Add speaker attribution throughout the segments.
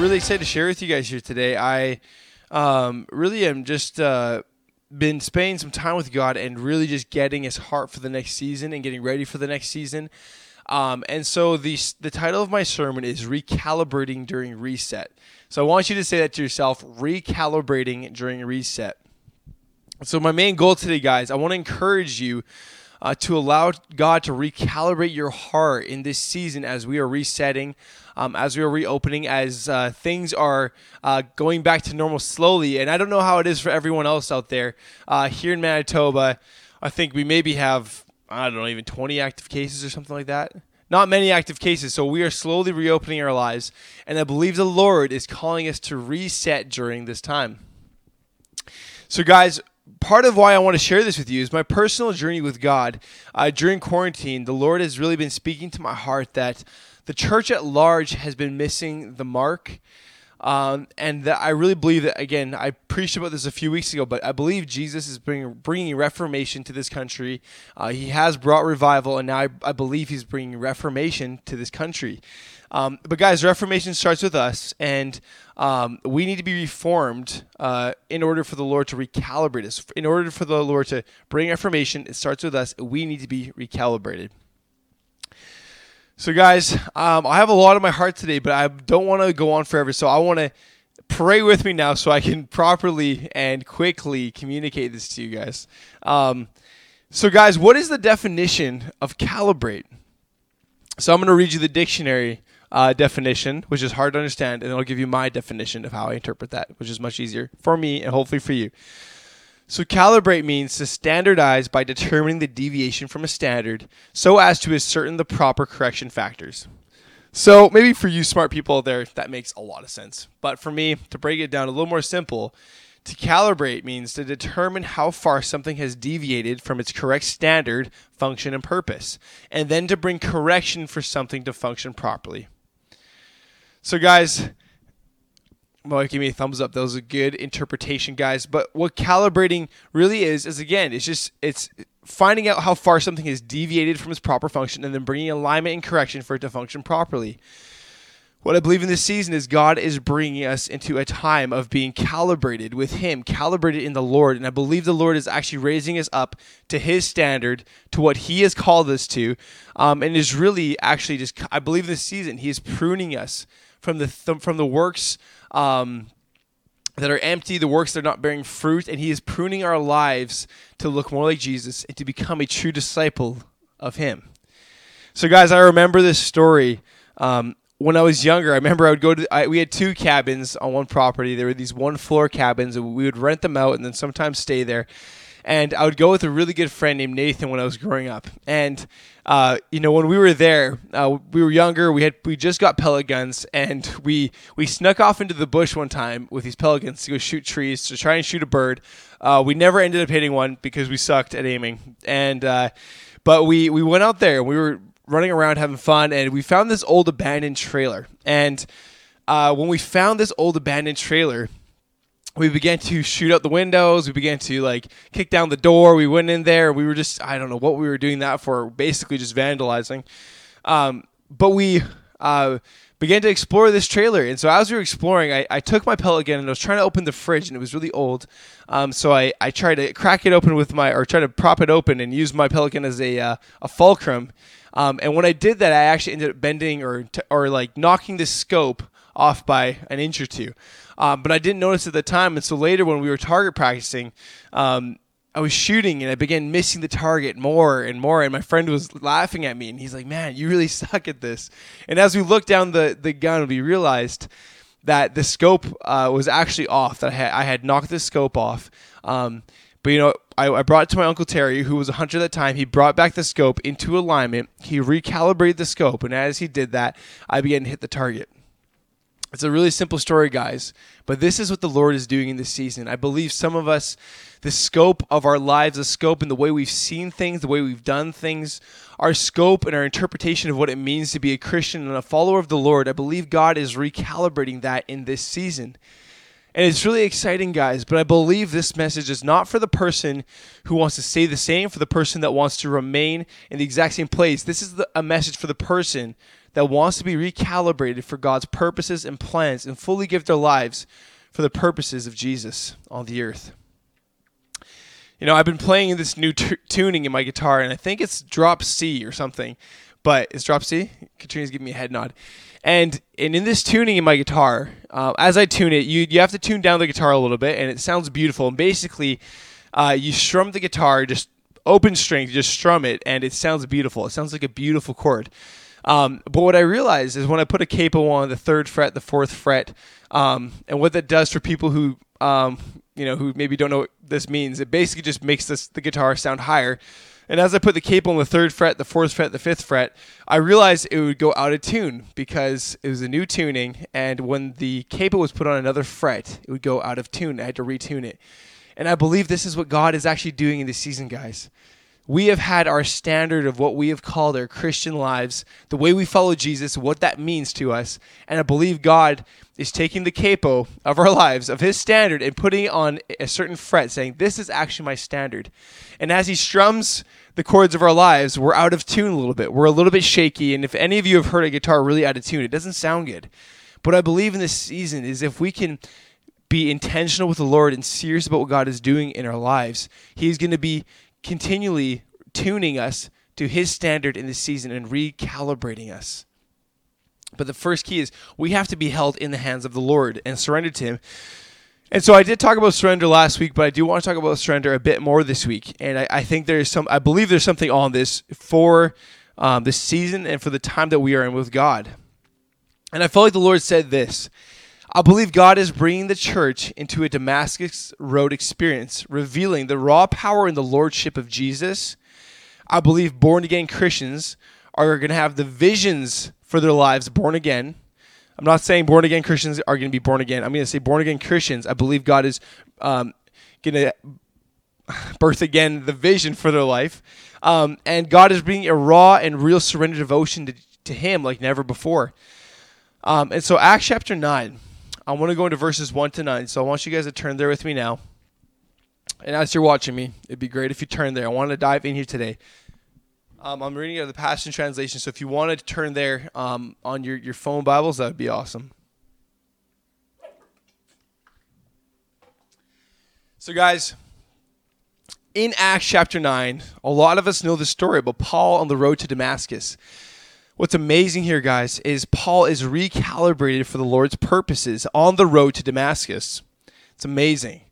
Speaker 1: really excited to share with you guys here today. I um, really am just uh, been spending some time with God and really just getting His heart for the next season and getting ready for the next season. Um, and so the the title of my sermon is recalibrating during reset. So I want you to say that to yourself: recalibrating during reset. So my main goal today, guys, I want to encourage you uh, to allow God to recalibrate your heart in this season as we are resetting, um, as we are reopening, as uh, things are uh, going back to normal slowly. And I don't know how it is for everyone else out there. Uh, here in Manitoba, I think we maybe have, I don't know, even 20 active cases or something like that. Not many active cases, so we are slowly reopening our lives. And I believe the Lord is calling us to reset during this time. So, guys, part of why I want to share this with you is my personal journey with God. Uh, during quarantine, the Lord has really been speaking to my heart that the church at large has been missing the mark. Um, and that I really believe that, again, I preached about this a few weeks ago, but I believe Jesus is bringing, bringing reformation to this country. Uh, he has brought revival, and now I, I believe he's bringing reformation to this country. Um, but guys, reformation starts with us, and um, we need to be reformed uh, in order for the Lord to recalibrate us. In order for the Lord to bring reformation, it starts with us. We need to be recalibrated. So, guys, um, I have a lot on my heart today, but I don't want to go on forever. So, I want to pray with me now so I can properly and quickly communicate this to you guys. Um, so, guys, what is the definition of calibrate? So, I'm going to read you the dictionary uh, definition, which is hard to understand, and I'll give you my definition of how I interpret that, which is much easier for me and hopefully for you. So, calibrate means to standardize by determining the deviation from a standard so as to ascertain the proper correction factors. So, maybe for you smart people there, that makes a lot of sense. But for me, to break it down a little more simple, to calibrate means to determine how far something has deviated from its correct standard, function, and purpose, and then to bring correction for something to function properly. So, guys, well, give me a thumbs up. That was a good interpretation, guys. But what calibrating really is, is again, it's just it's finding out how far something has deviated from its proper function and then bringing alignment and correction for it to function properly. What I believe in this season is God is bringing us into a time of being calibrated with Him, calibrated in the Lord. And I believe the Lord is actually raising us up to His standard, to what He has called us to, um, and is really actually just, I believe this season, He is pruning us from the th- from the works um, that are empty, the works that are not bearing fruit, and He is pruning our lives to look more like Jesus and to become a true disciple of Him. So, guys, I remember this story. Um, when I was younger, I remember I would go to. I, we had two cabins on one property. There were these one floor cabins, and we would rent them out and then sometimes stay there and I would go with a really good friend named Nathan when I was growing up. And uh, you know, when we were there, uh, we were younger. We had we just got pellet guns, and we we snuck off into the bush one time with these pellet guns to go shoot trees to try and shoot a bird. Uh, we never ended up hitting one because we sucked at aiming. And uh, but we we went out there. We were running around having fun, and we found this old abandoned trailer. And uh, when we found this old abandoned trailer, we began to shoot out the windows. We began to like kick down the door. We went in there. We were just I don't know what we were doing that for. Basically, just vandalizing. Um, but we uh, began to explore this trailer. And so as we were exploring, I, I took my pellet gun and I was trying to open the fridge, and it was really old. Um, so I, I tried to crack it open with my or try to prop it open and use my pellet gun as a uh, a fulcrum. Um, and when I did that, I actually ended up bending or t- or like knocking the scope off by an inch or two. Um, but I didn't notice at the time. And so later, when we were target practicing, um, I was shooting and I began missing the target more and more. And my friend was laughing at me and he's like, Man, you really suck at this. And as we looked down the, the gun, we realized that the scope uh, was actually off, that I had, I had knocked the scope off. Um, but you know, I, I, brought it to my uncle Terry, who was a hunter at the time. He brought back the scope into alignment. He recalibrated the scope, and as he did that, I began to hit the target. It's a really simple story, guys, but this is what the Lord is doing in this season. I believe some of us, the scope of our lives, the scope and the way we've seen things, the way we've done things, our scope and our interpretation of what it means to be a Christian and a follower of the Lord, I believe God is recalibrating that in this season. And it's really exciting, guys, but I believe this message is not for the person who wants to stay the same, for the person that wants to remain in the exact same place. This is the, a message for the person that wants to be recalibrated for God's purposes and plans and fully give their lives for the purposes of Jesus on the earth. You know, I've been playing this new t- tuning in my guitar, and I think it's drop C or something, but it's drop C. Katrina's giving me a head nod. And and in this tuning in my guitar, uh, as I tune it, you you have to tune down the guitar a little bit, and it sounds beautiful. And basically, uh, you strum the guitar just open string, just strum it, and it sounds beautiful. It sounds like a beautiful chord. Um, but what I realized is when I put a capo on the third fret, the fourth fret, um, and what that does for people who um, you know who maybe don't know what this means, it basically just makes this, the guitar sound higher. And as I put the capo on the third fret, the fourth fret, the fifth fret, I realized it would go out of tune because it was a new tuning. And when the capo was put on another fret, it would go out of tune. I had to retune it. And I believe this is what God is actually doing in this season, guys. We have had our standard of what we have called our Christian lives, the way we follow Jesus, what that means to us. And I believe God is taking the capo of our lives, of his standard, and putting it on a certain fret, saying, This is actually my standard. And as he strums the chords of our lives, we're out of tune a little bit. We're a little bit shaky. And if any of you have heard a guitar really out of tune, it doesn't sound good. But I believe in this season is if we can be intentional with the Lord and serious about what God is doing in our lives, He's going to be continually tuning us to His standard in this season and recalibrating us. But the first key is we have to be held in the hands of the Lord and surrendered to Him. And so I did talk about surrender last week, but I do want to talk about surrender a bit more this week. And I, I think there's some, I believe there's something on this for um, this season and for the time that we are in with God. And I felt like the Lord said this I believe God is bringing the church into a Damascus Road experience, revealing the raw power and the lordship of Jesus. I believe born again Christians are going to have the visions for their lives born again. I'm not saying born again Christians are going to be born again. I'm going to say born again Christians. I believe God is um, going to birth again the vision for their life. Um, and God is bringing a raw and real surrender devotion to, to Him like never before. Um, and so, Acts chapter 9. I want to go into verses 1 to 9. So I want you guys to turn there with me now. And as you're watching me, it'd be great if you turn there. I want to dive in here today. Um, I'm reading out of the Passion Translation, so if you wanted to turn there um, on your, your phone Bibles, that would be awesome. So, guys, in Acts chapter 9, a lot of us know the story about Paul on the road to Damascus. What's amazing here, guys, is Paul is recalibrated for the Lord's purposes on the road to Damascus. It's amazing.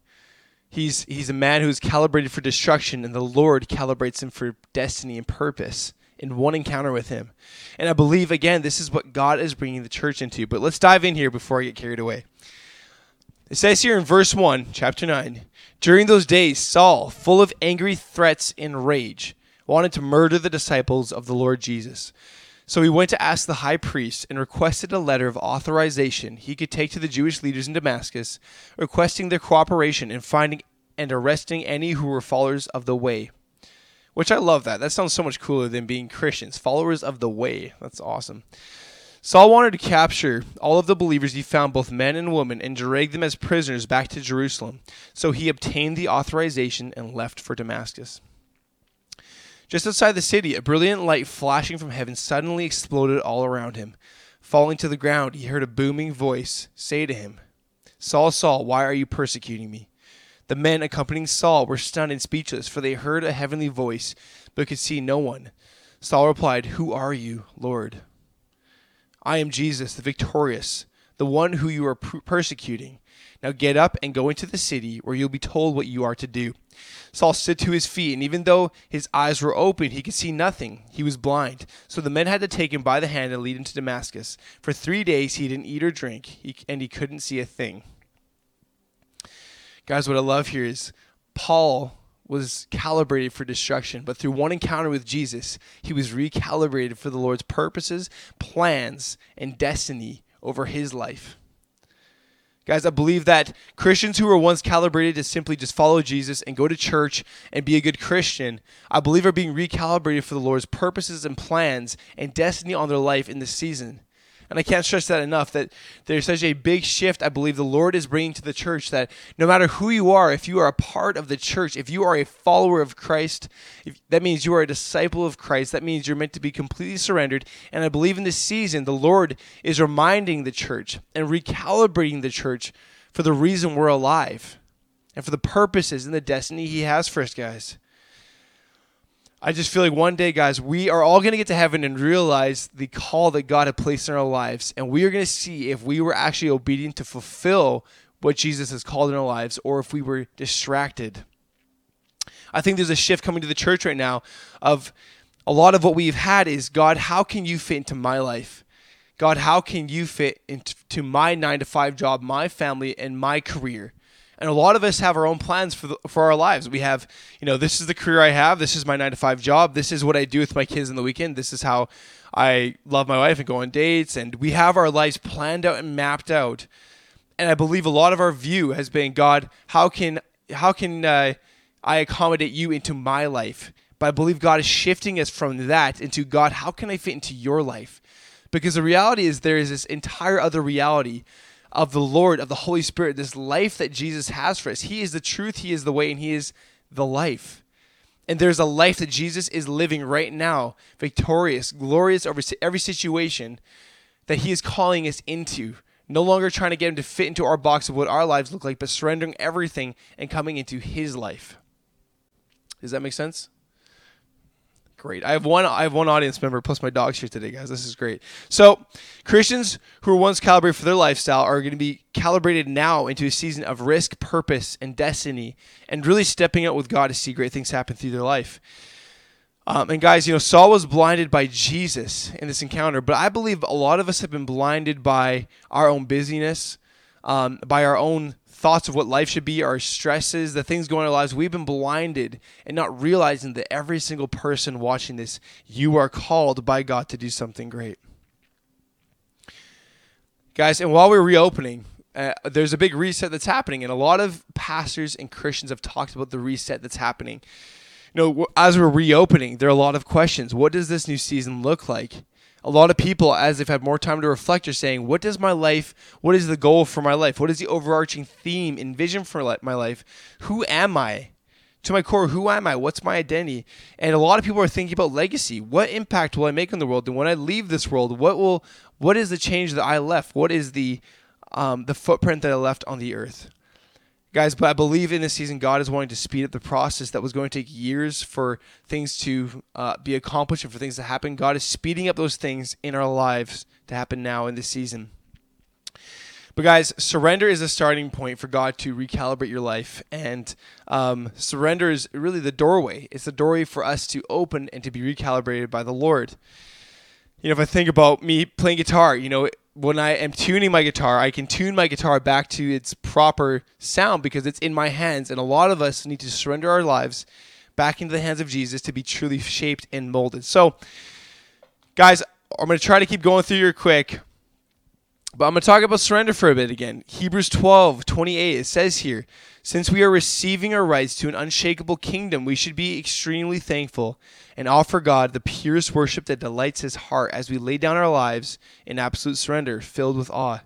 Speaker 1: He's, he's a man who's calibrated for destruction, and the Lord calibrates him for destiny and purpose in one encounter with him. And I believe, again, this is what God is bringing the church into. But let's dive in here before I get carried away. It says here in verse 1, chapter 9 During those days, Saul, full of angry threats and rage, wanted to murder the disciples of the Lord Jesus. So he went to ask the high priest and requested a letter of authorization he could take to the Jewish leaders in Damascus, requesting their cooperation in finding and arresting any who were followers of the way. Which I love that. That sounds so much cooler than being Christians, followers of the way. That's awesome. Saul wanted to capture all of the believers he found, both men and women, and drag them as prisoners back to Jerusalem. So he obtained the authorization and left for Damascus. Just outside the city, a brilliant light flashing from heaven suddenly exploded all around him. Falling to the ground, he heard a booming voice say to him, Saul, Saul, why are you persecuting me? The men accompanying Saul were stunned and speechless, for they heard a heavenly voice, but could see no one. Saul replied, Who are you, Lord? I am Jesus, the victorious, the one who you are persecuting. Now get up and go into the city, where you'll be told what you are to do. Saul stood to his feet, and even though his eyes were open, he could see nothing. He was blind. So the men had to take him by the hand and lead him to Damascus. For three days he didn't eat or drink, and he couldn't see a thing. Guys, what I love here is Paul was calibrated for destruction, but through one encounter with Jesus, he was recalibrated for the Lord's purposes, plans, and destiny over his life. Guys, I believe that Christians who were once calibrated to simply just follow Jesus and go to church and be a good Christian, I believe are being recalibrated for the Lord's purposes and plans and destiny on their life in this season. And I can't stress that enough that there's such a big shift I believe the Lord is bringing to the church that no matter who you are, if you are a part of the church, if you are a follower of Christ, if, that means you are a disciple of Christ. That means you're meant to be completely surrendered. And I believe in this season, the Lord is reminding the church and recalibrating the church for the reason we're alive and for the purposes and the destiny He has for us, guys. I just feel like one day, guys, we are all going to get to heaven and realize the call that God had placed in our lives. And we are going to see if we were actually obedient to fulfill what Jesus has called in our lives or if we were distracted. I think there's a shift coming to the church right now of a lot of what we've had is God, how can you fit into my life? God, how can you fit into my nine to five job, my family, and my career? And a lot of us have our own plans for the, for our lives. We have, you know, this is the career I have. This is my nine to five job. This is what I do with my kids in the weekend. This is how I love my wife and go on dates. And we have our lives planned out and mapped out. And I believe a lot of our view has been, God, how can how can uh, I accommodate you into my life? But I believe God is shifting us from that into God, how can I fit into your life? Because the reality is there is this entire other reality of the Lord, of the Holy Spirit, this life that Jesus has for us. He is the truth, He is the way, and He is the life. And there's a life that Jesus is living right now, victorious, glorious over every situation that He is calling us into. No longer trying to get Him to fit into our box of what our lives look like, but surrendering everything and coming into His life. Does that make sense? Great. I have one. I have one audience member plus my dog's here today, guys. This is great. So, Christians who were once calibrated for their lifestyle are going to be calibrated now into a season of risk, purpose, and destiny, and really stepping out with God to see great things happen through their life. Um, and guys, you know, Saul was blinded by Jesus in this encounter, but I believe a lot of us have been blinded by our own busyness, um, by our own thoughts of what life should be, our stresses, the things going on in our lives, we've been blinded and not realizing that every single person watching this, you are called by God to do something great. Guys, and while we're reopening, uh, there's a big reset that's happening, and a lot of pastors and Christians have talked about the reset that's happening. You know, as we're reopening, there are a lot of questions. What does this new season look like? A lot of people, as they've had more time to reflect, are saying, What does my life, what is the goal for my life? What is the overarching theme and vision for my life? Who am I? To my core, who am I? What's my identity? And a lot of people are thinking about legacy. What impact will I make on the world? And when I leave this world, what will, what is the change that I left? What is the, um, the footprint that I left on the earth? Guys, but I believe in this season, God is wanting to speed up the process that was going to take years for things to uh, be accomplished and for things to happen. God is speeding up those things in our lives to happen now in this season. But guys, surrender is a starting point for God to recalibrate your life, and um, surrender is really the doorway. It's the doorway for us to open and to be recalibrated by the Lord. You know, if I think about me playing guitar, you know, when I am tuning my guitar, I can tune my guitar back to its proper sound because it's in my hands. And a lot of us need to surrender our lives back into the hands of Jesus to be truly shaped and molded. So, guys, I'm going to try to keep going through here quick, but I'm going to talk about surrender for a bit again. Hebrews 12, 28, it says here, since we are receiving our rights to an unshakable kingdom, we should be extremely thankful and offer God the purest worship that delights his heart as we lay down our lives in absolute surrender, filled with awe.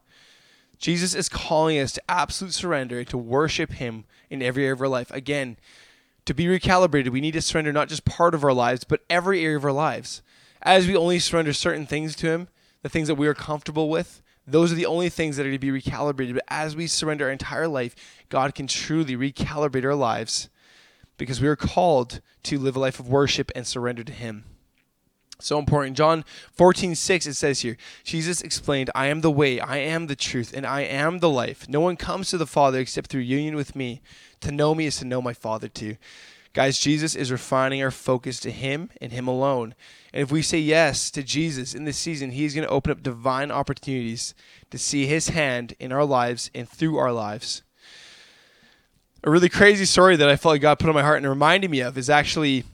Speaker 1: Jesus is calling us to absolute surrender and to worship him in every area of our life. Again, to be recalibrated, we need to surrender not just part of our lives, but every area of our lives. As we only surrender certain things to him, the things that we are comfortable with, those are the only things that are to be recalibrated. But as we surrender our entire life, God can truly recalibrate our lives because we are called to live a life of worship and surrender to Him. So important. John 14, 6, it says here, Jesus explained, I am the way, I am the truth, and I am the life. No one comes to the Father except through union with me. To know me is to know my Father too. Guys, Jesus is refining our focus to Him and Him alone. And if we say yes to Jesus in this season, He's going to open up divine opportunities to see His hand in our lives and through our lives a really crazy story that I felt like God put on my heart and reminded me of is actually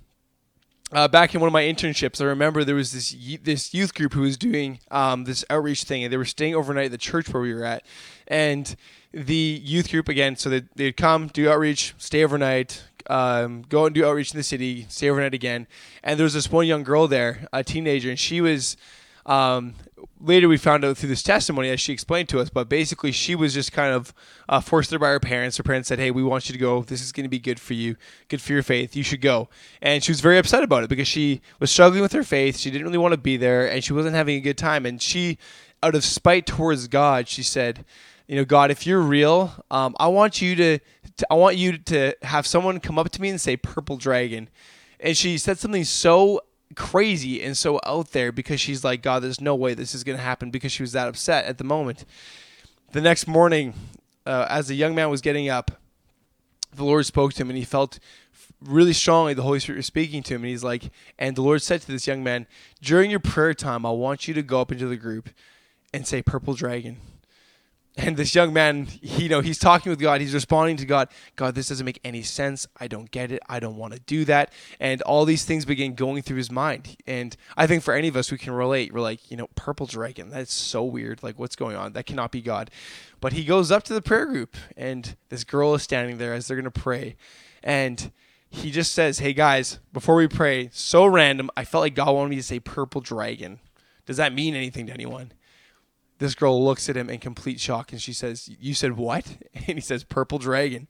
Speaker 1: uh, back in one of my internships. I remember there was this this youth group who was doing um, this outreach thing, and they were staying overnight at the church where we were at. And the youth group again, so they they'd come do outreach, stay overnight, um, go and do outreach in the city, stay overnight again. And there was this one young girl there, a teenager, and she was Um, later, we found out through this testimony as she explained to us, but basically, she was just kind of uh, forced there by her parents. Her parents said, Hey, we want you to go. This is going to be good for you, good for your faith. You should go. And she was very upset about it because she was struggling with her faith. She didn't really want to be there and she wasn't having a good time. And she, out of spite towards God, she said, you know, God, if you're real, um, I want you to, to, I want you to have someone come up to me and say "purple dragon," and she said something so crazy and so out there because she's like, God, there's no way this is going to happen because she was that upset at the moment. The next morning, uh, as the young man was getting up, the Lord spoke to him and he felt really strongly the Holy Spirit was speaking to him. And he's like, and the Lord said to this young man, during your prayer time, I want you to go up into the group and say, Purple Dragon and this young man you know he's talking with god. He's responding to god. God this doesn't make any sense. I don't get it. I don't want to do that. And all these things begin going through his mind. And i think for any of us we can relate. We're like you know purple dragon. That's so weird. Like what's going on? That cannot be god. But he goes up to the prayer group and this girl is standing there as they're going to pray. And he just says hey guys before we pray so random. I felt like god wanted me to say purple dragon. Does that mean anything to anyone this girl looks at him in complete shock and she says, You said what? And he says, Purple dragon.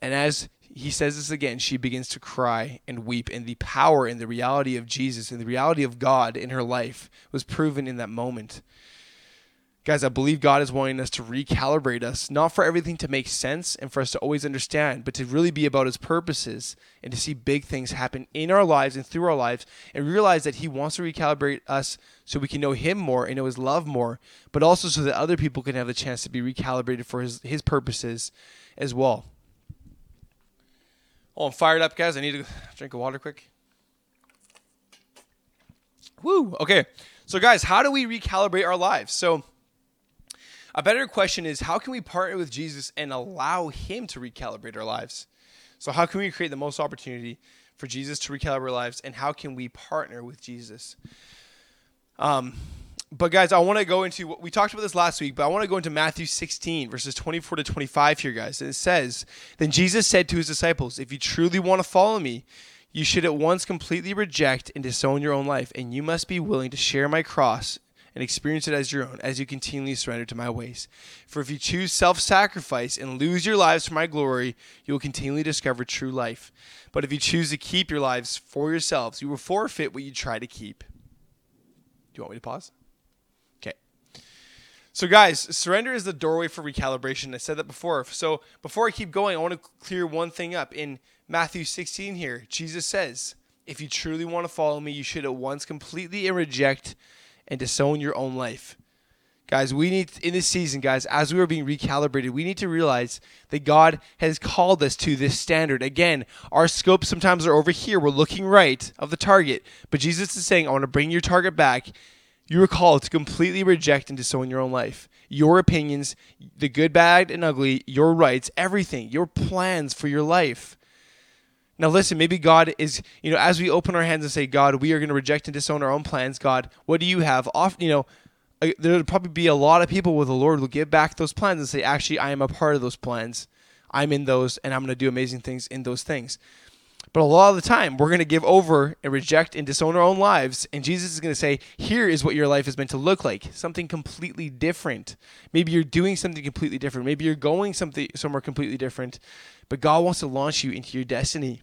Speaker 1: And as he says this again, she begins to cry and weep. And the power and the reality of Jesus and the reality of God in her life was proven in that moment. Guys, I believe God is wanting us to recalibrate us, not for everything to make sense and for us to always understand, but to really be about His purposes and to see big things happen in our lives and through our lives and realize that He wants to recalibrate us so we can know Him more and know His love more, but also so that other people can have the chance to be recalibrated for His, his purposes as well. Oh, I'm fired up, guys. I need to drink of water quick. Woo! Okay. So, guys, how do we recalibrate our lives? So, a better question is how can we partner with Jesus and allow Him to recalibrate our lives? So, how can we create the most opportunity for Jesus to recalibrate our lives, and how can we partner with Jesus? Um, but guys, I want to go into what we talked about this last week, but I want to go into Matthew 16, verses 24 to 25 here, guys. And it says, Then Jesus said to his disciples, If you truly want to follow me, you should at once completely reject and disown your own life, and you must be willing to share my cross and experience it as your own as you continually surrender to my ways. For if you choose self sacrifice and lose your lives for my glory, you will continually discover true life. But if you choose to keep your lives for yourselves, you will forfeit what you try to keep. Do you want me to pause? Okay. So, guys, surrender is the doorway for recalibration. I said that before. So, before I keep going, I want to clear one thing up. In Matthew 16 here, Jesus says, If you truly want to follow me, you should at once completely reject and disown your own life. Guys, we need, in this season, guys, as we are being recalibrated, we need to realize that God has called us to this standard. Again, our scopes sometimes are over here. We're looking right of the target. But Jesus is saying, I want to bring your target back. You are called to completely reject and disown your own life. Your opinions, the good, bad, and ugly, your rights, everything, your plans for your life. Now, listen, maybe God is, you know, as we open our hands and say, God, we are going to reject and disown our own plans. God, what do you have? Off, you know, uh, there'll probably be a lot of people where the Lord will give back those plans and say, actually, I am a part of those plans. I'm in those, and I'm going to do amazing things in those things. But a lot of the time, we're going to give over and reject and disown our own lives. And Jesus is going to say, Here is what your life is meant to look like something completely different. Maybe you're doing something completely different. Maybe you're going something somewhere completely different. But God wants to launch you into your destiny.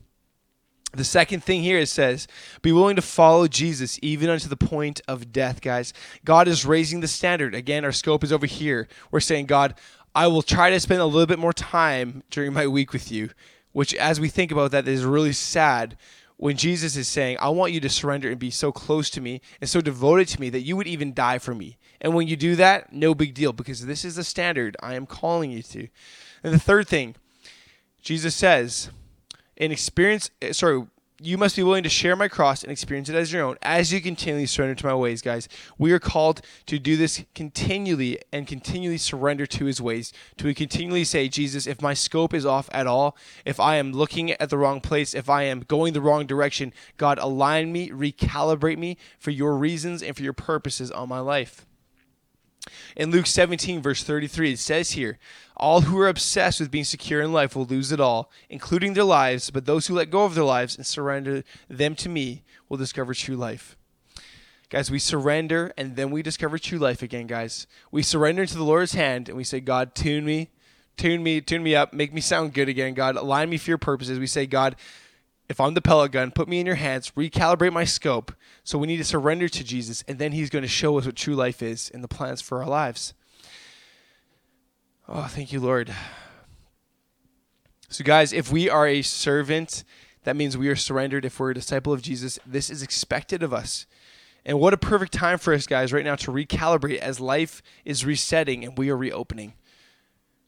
Speaker 1: The second thing here it says, be willing to follow Jesus even unto the point of death, guys. God is raising the standard. Again, our scope is over here. We're saying, God, I will try to spend a little bit more time during my week with you, which, as we think about that, is really sad when Jesus is saying, I want you to surrender and be so close to me and so devoted to me that you would even die for me. And when you do that, no big deal because this is the standard I am calling you to. And the third thing, Jesus says, and experience eh, sorry you must be willing to share my cross and experience it as your own as you continually surrender to my ways guys. We are called to do this continually and continually surrender to his ways. To continually say jesus if my scope is off at all if i am looking at the wrong place if i am going the wrong direction god align me recalibrate me for your reasons and for your purposes on my life in Luke 17, verse 33, it says here, All who are obsessed with being secure in life will lose it all, including their lives, but those who let go of their lives and surrender them to me will discover true life. Guys, we surrender and then we discover true life again, guys. We surrender into the Lord's hand and we say, God, tune me, tune me, tune me up, make me sound good again. God, align me for your purposes. We say, God, if I'm the pellet gun, put me in your hands, recalibrate my scope. So we need to surrender to Jesus, and then He's going to show us what true life is and the plans for our lives. Oh, thank you, Lord. So, guys, if we are a servant, that means we are surrendered. If we're a disciple of Jesus, this is expected of us. And what a perfect time for us, guys, right now to recalibrate as life is resetting and we are reopening.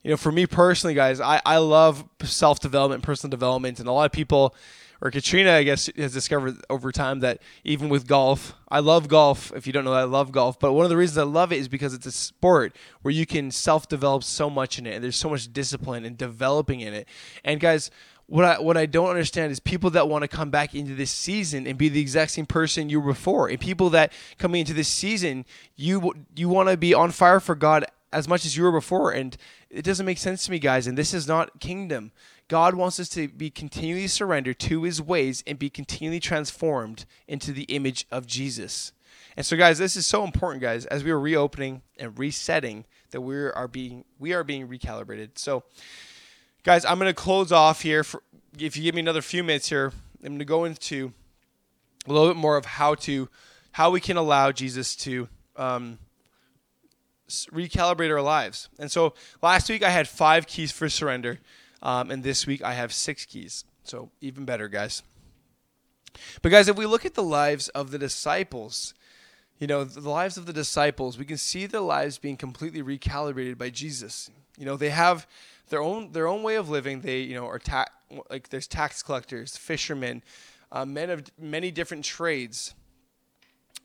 Speaker 1: You know, for me personally, guys, I, I love self development, personal development, and a lot of people or Katrina, I guess, has discovered over time that even with golf, I love golf. If you don't know, that, I love golf. But one of the reasons I love it is because it's a sport where you can self develop so much in it, and there's so much discipline and developing in it. And guys, what I what I don't understand is people that want to come back into this season and be the exact same person you were before, and people that coming into this season, you you want to be on fire for God as much as you were before, and it doesn't make sense to me, guys. And this is not kingdom. God wants us to be continually surrendered to his ways and be continually transformed into the image of Jesus. And so guys, this is so important guys as we are reopening and resetting that we are being we are being recalibrated. So guys, I'm going to close off here for if you give me another few minutes here, I'm going to go into a little bit more of how to how we can allow Jesus to um, recalibrate our lives. And so last week I had five keys for surrender. Um, and this week I have six keys. So even better, guys. But, guys, if we look at the lives of the disciples, you know, the lives of the disciples, we can see their lives being completely recalibrated by Jesus. You know, they have their own their own way of living. They, you know, are ta- like there's tax collectors, fishermen, uh, men of many different trades,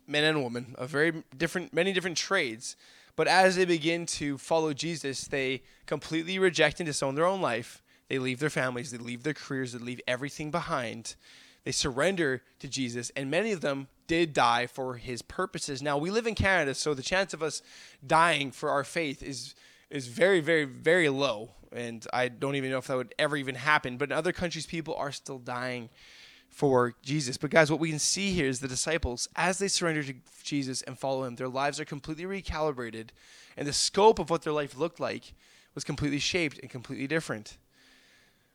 Speaker 1: men and women of very different many different trades. But as they begin to follow Jesus, they completely reject and disown their own life they leave their families, they leave their careers, they leave everything behind. They surrender to Jesus, and many of them did die for his purposes. Now, we live in Canada, so the chance of us dying for our faith is is very, very, very low. And I don't even know if that would ever even happen. But in other countries, people are still dying for Jesus. But guys, what we can see here is the disciples, as they surrender to Jesus and follow him, their lives are completely recalibrated, and the scope of what their life looked like was completely shaped and completely different.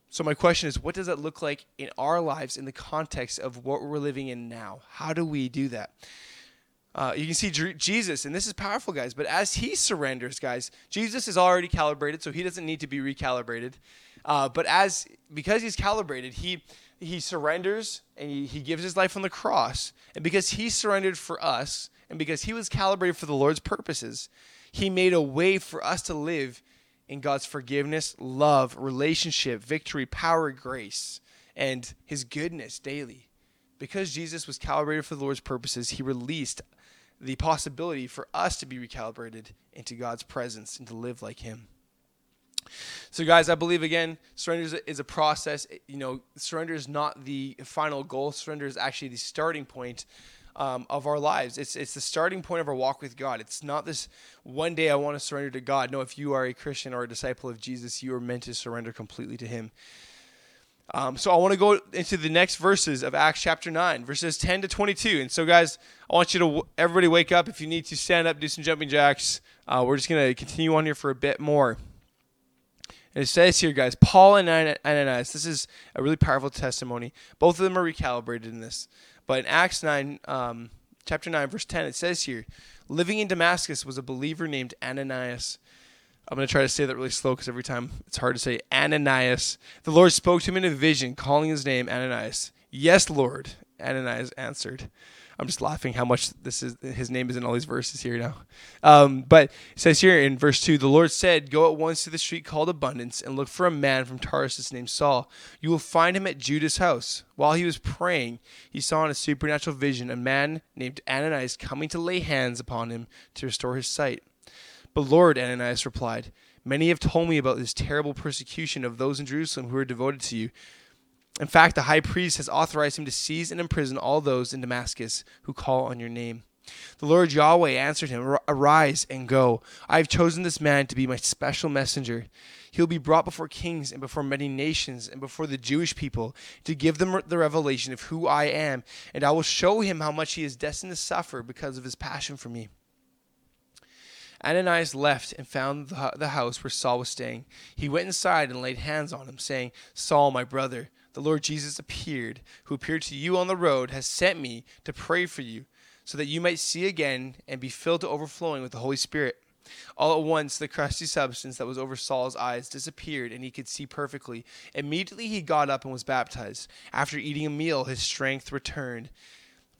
Speaker 1: So my question is, what does that look like in our lives in the context of what we're living in now? How do we do that? Uh, you can see Jesus, and this is powerful, guys. But as he surrenders, guys, Jesus is already calibrated, so he doesn't need to be recalibrated. Uh, but as because he's calibrated, he he surrenders and he, gives his life on the cross. And because he surrendered for us, and because he was calibrated for the Lord's purposes, he made a way for us to live in God's forgiveness, love, relationship, victory, power, grace, and his goodness daily. Because Jesus was calibrated for the Lord's purposes, he released the possibility for us to be recalibrated into God's presence and to live like him. So, guys, I believe again, surrender is a process. You know, surrender is not the final goal. Surrender is actually the starting point um, of our lives. It's it's the starting point of our walk with God. It's not this one day I want to surrender to God. No, if you are a Christian or a disciple of Jesus, you are meant to surrender completely to Him. Um, so I want to go into the next verses of Acts chapter 9, verses 10 to 22. And so, guys, I want you to, everybody wake up. If you need to stand up, do some jumping jacks. Uh, we're just going to continue on here for a bit more. It says here, guys, Paul and Ananias, this is a really powerful testimony. Both of them are recalibrated in this. But in Acts 9, um, chapter 9, verse 10, it says here, living in Damascus was a believer named Ananias. I'm going to try to say that really slow because every time it's hard to say Ananias. The Lord spoke to him in a vision, calling his name Ananias. Yes, Lord, Ananias answered. I'm just laughing how much this is his name is in all these verses here now. Um, but it says here in verse two, the Lord said, "Go at once to the street called Abundance and look for a man from Tarsus named Saul. You will find him at Judas' house. While he was praying, he saw in a supernatural vision a man named Ananias coming to lay hands upon him to restore his sight." But Lord, Ananias replied, "Many have told me about this terrible persecution of those in Jerusalem who are devoted to you." In fact, the high priest has authorized him to seize and imprison all those in Damascus who call on your name. The Lord Yahweh answered him, Arise and go. I have chosen this man to be my special messenger. He will be brought before kings and before many nations and before the Jewish people to give them the revelation of who I am, and I will show him how much he is destined to suffer because of his passion for me. Ananias left and found the house where Saul was staying. He went inside and laid hands on him, saying, Saul, my brother, the Lord Jesus appeared, who appeared to you on the road, has sent me to pray for you, so that you might see again and be filled to overflowing with the Holy Spirit. All at once, the crusty substance that was over Saul's eyes disappeared, and he could see perfectly. Immediately, he got up and was baptized. After eating a meal, his strength returned.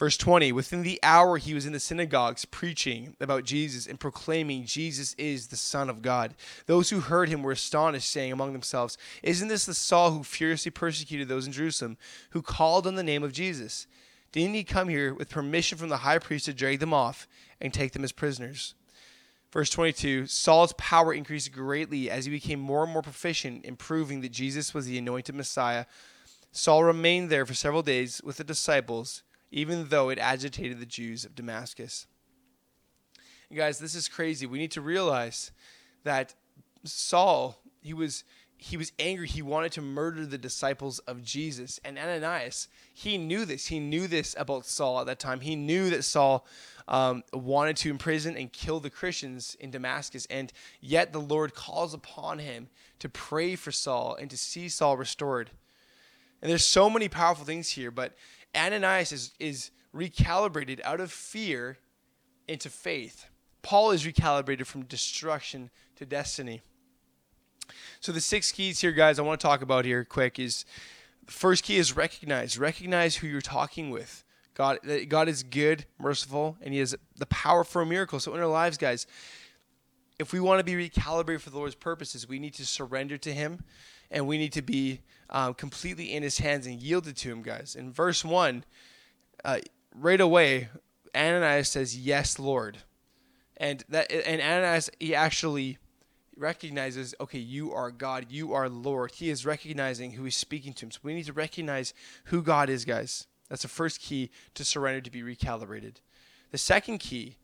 Speaker 1: Verse 20 Within the hour, he was in the synagogues preaching about Jesus and proclaiming Jesus is the Son of God. Those who heard him were astonished, saying among themselves, Isn't this the Saul who furiously persecuted those in Jerusalem, who called on the name of Jesus? Didn't he come here with permission from the high priest to drag them off and take them as prisoners? Verse 22 Saul's power increased greatly as he became more and more proficient in proving that Jesus was the anointed Messiah. Saul remained there for several days with the disciples, even though it agitated the Jews of Damascus. Guys, this is crazy. We need to realize that Saul, he was he was angry. He wanted to murder the disciples of Jesus. And Ananias, he knew this. He knew this about Saul at that time. He knew that Saul um, wanted to imprison and kill the Christians in Damascus. And yet the Lord calls upon him to pray for Saul and to see Saul restored. And there's so many powerful things here, but Ananias is, is recalibrated out of fear into faith. Paul is recalibrated from destruction to destiny. So the six keys here, guys, I want to talk about here quick is the first key is recognize. Recognize who you're talking with. God, God is good, merciful, and He has the power for a miracle. So in our lives, guys, if we want to be recalibrated for the Lord's purposes, we need to surrender to Him, and we need to be um, completely in His hands and yielded to Him, guys. In verse one, uh, right away, Ananias says, "Yes, Lord," and that and Ananias he actually recognizes, okay, you are God, you are Lord. He is recognizing who he's speaking to him. So we need to recognize who God is, guys. That's the first key to surrender to be recalibrated. The second key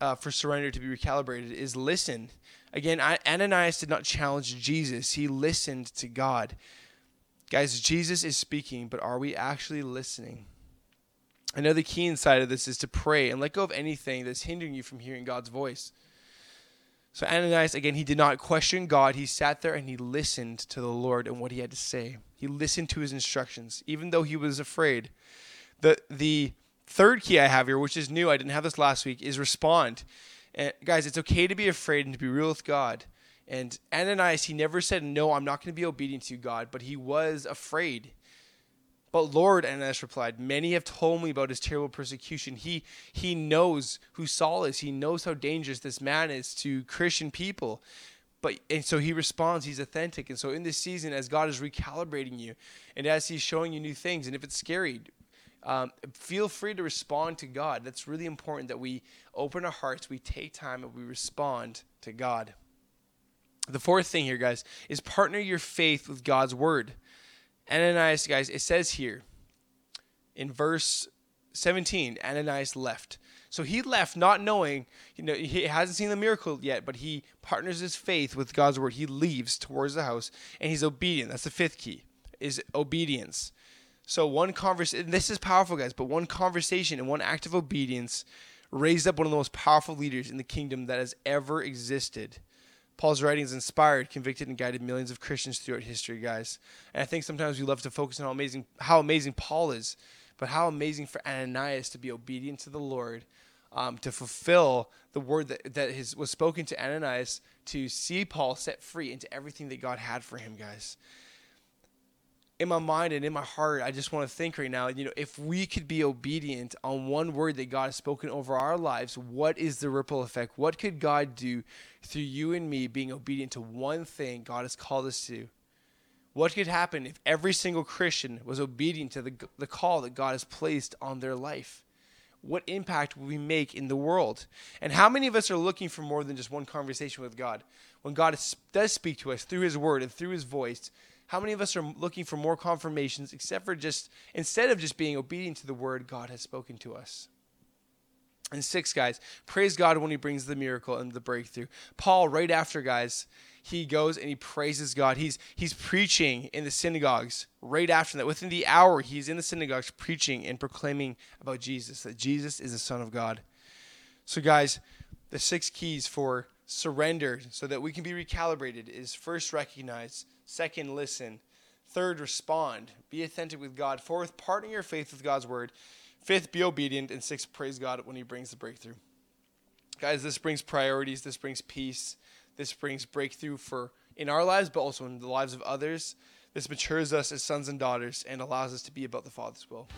Speaker 1: uh, for surrender to be recalibrated is listen. Again, Ananias did not challenge Jesus, he listened to God. Guys, Jesus is speaking, but are we actually listening? Another key inside of this is to pray and let go of anything that's hindering you from hearing God's voice. So Ananias, again, he did not question God. He sat there and he listened to the Lord and what he had to say. He listened to his instructions, even though he was afraid. The the third key I have here, which is new, I didn't have this last week, is respond. And guys, it's okay to be afraid and to be real with God. And Ananias, he never said, No, I'm not going to be obedient to you, God, but he was afraid. But Lord, Ananias replied, Many have told me about his terrible persecution. He, he knows who Saul is. He knows how dangerous this man is to Christian people. But and so he responds, he's authentic. And so in this season, as God is recalibrating you and as he's showing you new things, and if it's scary, um, feel free to respond to God. That's really important that we open our hearts, we take time, and we respond to God. The fourth thing here, guys, is partner your faith with God's word. Ananias, guys, it says here in verse 17, Ananias left. So he left not knowing, you know, he hasn't seen the miracle yet, but he partners his faith with God's word. He leaves towards the house and he's obedient. That's the fifth key, is obedience. So one conversation, this is powerful, guys, but one conversation and one act of obedience raised up one of the most powerful leaders in the kingdom that has ever existed. Paul's writings inspired, convicted, and guided millions of Christians throughout history, guys. And I think sometimes we love to focus on how amazing how amazing Paul is, but how amazing for Ananias to be obedient to the Lord, um, to fulfill the word that, that his, was spoken to Ananias to see Paul set free into everything that God had for him, guys in my mind and in my heart, I just want to think right now, you know, if we could be obedient on one word that God has spoken over our lives, what is the ripple effect? What could God do through you and me being obedient to one thing God has called us to? What could happen if every single Christian was obedient to the, the call that God has placed on their life? What impact will we make in the world? And how many of us are looking for more than just one conversation with God? When God does speak to us through His Word and through His voice, how many of us are looking for more confirmations except for just, instead of just being obedient to the word God has spoken to us? And six, guys, praise God when he brings the miracle and the breakthrough. Paul, right after, guys, he goes and he praises God. He's he's preaching in the synagogues right after that. Within the hour, he's in the synagogues preaching and proclaiming about Jesus, that Jesus is the Son of God. So, guys, the six keys for surrender so that we can be recalibrated is first recognize, second listen, third respond, be authentic with God, fourth partner your faith with God's word, fifth be obedient, and sixth praise God when he brings the breakthrough. Guys, this brings priorities, this brings peace, this brings breakthrough for in our lives, but also in the lives of others. This matures us as sons and daughters and allows us to be about the Father's will.